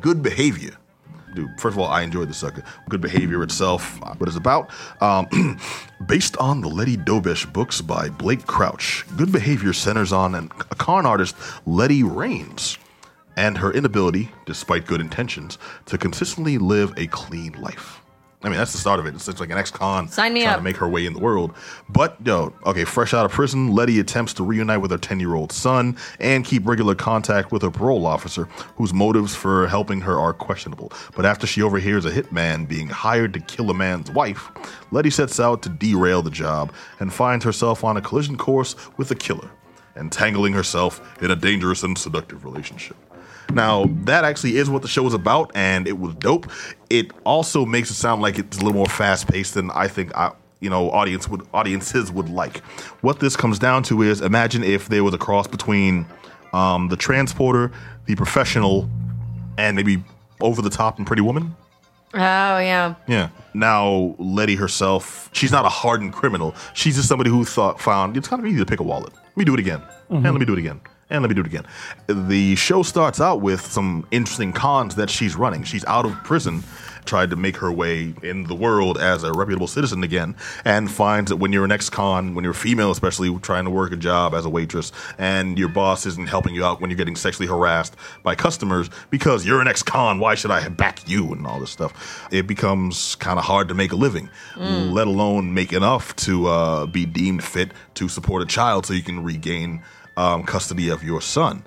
Good Behavior. Dude, first of all, I enjoyed the sucker. Good Behavior itself, what it's about. Um, based on the Letty Dobesh books by Blake Crouch, Good Behavior centers on an, a con artist, Letty Raines, and her inability, despite good intentions, to consistently live a clean life. I mean, that's the start of it. It's like an ex-con Sign me trying up. to make her way in the world. But yo, okay, fresh out of prison, Letty attempts to reunite with her 10-year-old son and keep regular contact with her parole officer, whose motives for helping her are questionable. But after she overhears a hitman being hired to kill a man's wife, Letty sets out to derail the job and finds herself on a collision course with a killer, entangling herself in a dangerous and seductive relationship. Now, that actually is what the show is about, and it was dope. It also makes it sound like it's a little more fast paced than I think I, you know, audience would audiences would like. What this comes down to is imagine if there was a cross between um, the transporter, the professional, and maybe over the top and Pretty Woman. Oh yeah. Yeah. Now, Letty herself, she's not a hardened criminal. She's just somebody who thought found it's kind of easy to pick a wallet. Let me do it again, mm-hmm. and let me do it again, and let me do it again. The show starts out with some interesting cons that she's running. She's out of prison, tried to make her way in the world as a reputable citizen again, and finds that when you're an ex-con, when you're female especially, trying to work a job as a waitress, and your boss isn't helping you out when you're getting sexually harassed by customers because you're an ex-con, why should I back you and all this stuff? It becomes kind of hard to make a living, let alone make enough to uh, be deemed fit to support a child so you can regain um, custody of your son.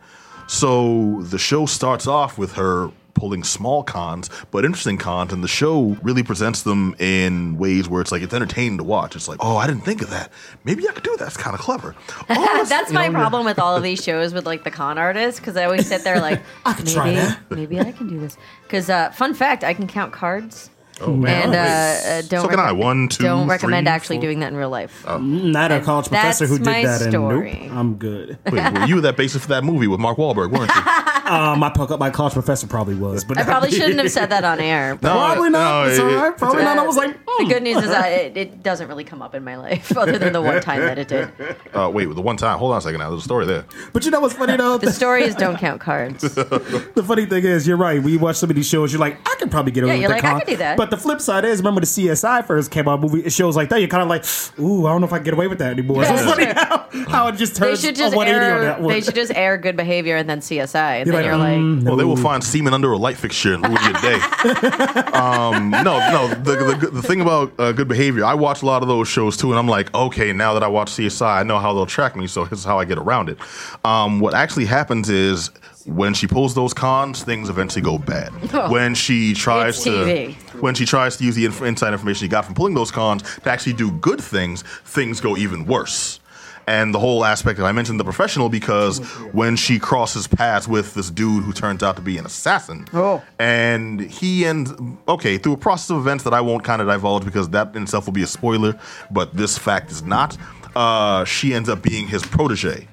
So the show starts off with her pulling small cons, but interesting cons, and the show really presents them in ways where it's like it's entertaining to watch. It's like, oh, I didn't think of that. Maybe I could do that. It's kind of clever. Oh, That's you my know, problem with all of these shows with like the con artists because I always sit there like maybe maybe I can do this because uh, fun fact I can count cards Oh, man. and uh, uh, don't So can I. recom- One, two, don't recommend three, actually four. doing that in real life. Not a college that's professor who did my that, and story. nope, I'm good. Wait, were you that basis for that movie with Mark Wahlberg, weren't you? Uh, my puck- my college professor probably was, but I probably shouldn't have said that on air. but No, probably not. no, it's it- all right. Probably not. I was like, The good news is that it, it doesn't really come up in my life, other than the one time that it did. Uh, wait, the one time. Hold on a second now. There's a story there. but you know what's funny though? The story is don't count cards. The funny thing is, you're right. When you watch some of these shows, you're like, I could probably get away Yeah, with you're that. like, I con. could do that. But the flip side is, remember the CSI first came out, movie shows like that. You're kind of like, ooh, I don't know if I can get away with that anymore. so Yeah, it's funny sure. how, how it just They turns should a just 180 on air. that one. They should just air good behavior and then CSI, and You're then like, you're like, mm, Well, they will find semen under a light fixture and ruin your day. um, no, no. The, the, the thing about uh, good behavior, I watch a lot of those shows too, and I'm like, okay, now that I watch CSI, I know how they'll track me, so here's how I get around it. Um, what actually happens is when she pulls those cons, things eventually go bad. when she tries It's to, TV. when she tries to use the inf- inside information she got from pulling those cons to actually do good things, things go even worse. And the whole aspect that I mentioned the professional because when she crosses paths with this dude who turns out to be an assassin, Oh. and he ends okay through a process of events that I won't kind of divulge because that in itself will be a spoiler, but this fact is not. Uh, she ends up being his protege.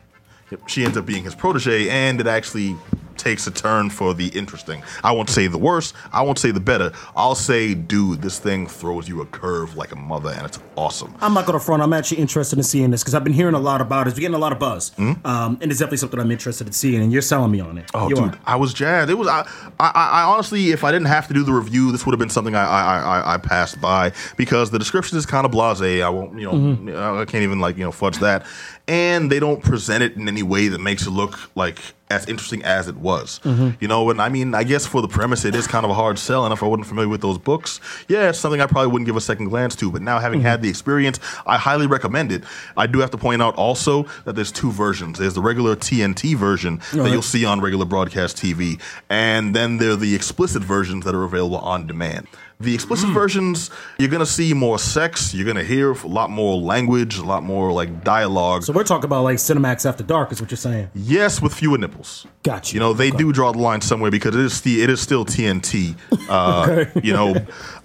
She ends up being his protege, and it actually takes a turn for the interesting. I won't say the worst. I won't say the better. I'll say, dude, this thing throws you a curve like a mother, and it's awesome. I'm not going to front. I'm actually interested in seeing this because I've been hearing a lot about it. We're getting a lot of buzz, um, and it's definitely something I'm interested in seeing. And you're selling me on it. Oh, You dude, are. I was jazzed. It was. I, I, I honestly, if I didn't have to do the review, this would have been something I, I, I, I passed by because the description is kind of blasé. I won't, you know, I can't even like you know fudge that, and they don't present it in any way that makes it look like as interesting as it was. Mm-hmm. You know, and I mean, I guess for the premise, it is kind of a hard sell. And if I wasn't familiar with those books, yeah, it's something I probably wouldn't give a second glance to. But now having had mm-hmm. the experience, I highly recommend it. I do have to point out also that there's two versions. There's the regular TNT version that Right. you'll see on regular broadcast TV, and then there are the explicit versions that are available on demand. The explicit hmm. versions, you're gonna see more sex, you're gonna hear a lot more language, a lot more like dialogue. So we're talking about like Cinemax After Dark, is what you're saying. Yes, with fewer nipples. Gotcha. You know, they do draw the line somewhere because it is the it is still TNT. Uh, You know,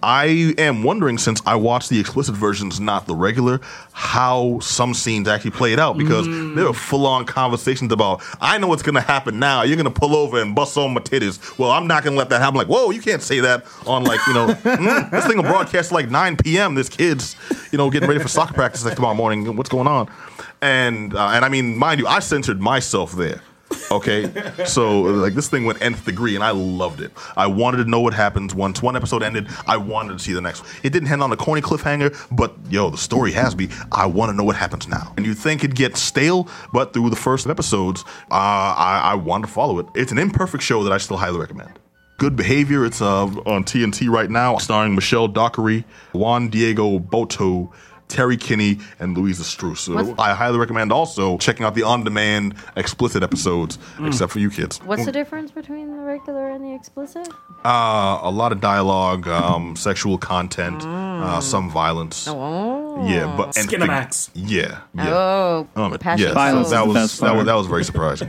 I am wondering since I watched the explicit versions, not the regular, how some scenes actually played out because there are full on conversations about I know what's gonna happen now. You're gonna pull over and bust on my titties. Well, I'm not gonna let that happen. Like, whoa, you can't say that on like you know mm, this thing will broadcast like 9 p.m. This kid's you know getting ready for soccer practice like tomorrow morning. What's going on? And uh, and I mean, mind you, I censored myself there. Okay, so like this thing went nth degree, and I loved it. I wanted to know what happens once one episode ended. I wanted to see the next. one. It didn't end on a corny cliffhanger, but yo, the story has me. I want to know what happens now. And you think it gets stale, but through the first episodes, uh, I, I wanted to follow it. It's an imperfect show that I still highly recommend. Good Behavior. It's uh, on TNT right now, starring Michelle Dockery, Juan Diego Botto, Terry Kinney, and Louisa Strauss. So What's- I highly recommend also checking out the on-demand explicit episodes, except for you kids. What's the difference between the regular and the explicit? Uh, a lot of dialogue, um, sexual content, uh, some violence. Oh. Yeah, but and Skinamax. Yeah, yeah. Oh, Um, passion. yeah, Violence that is the was best that was that was very surprising.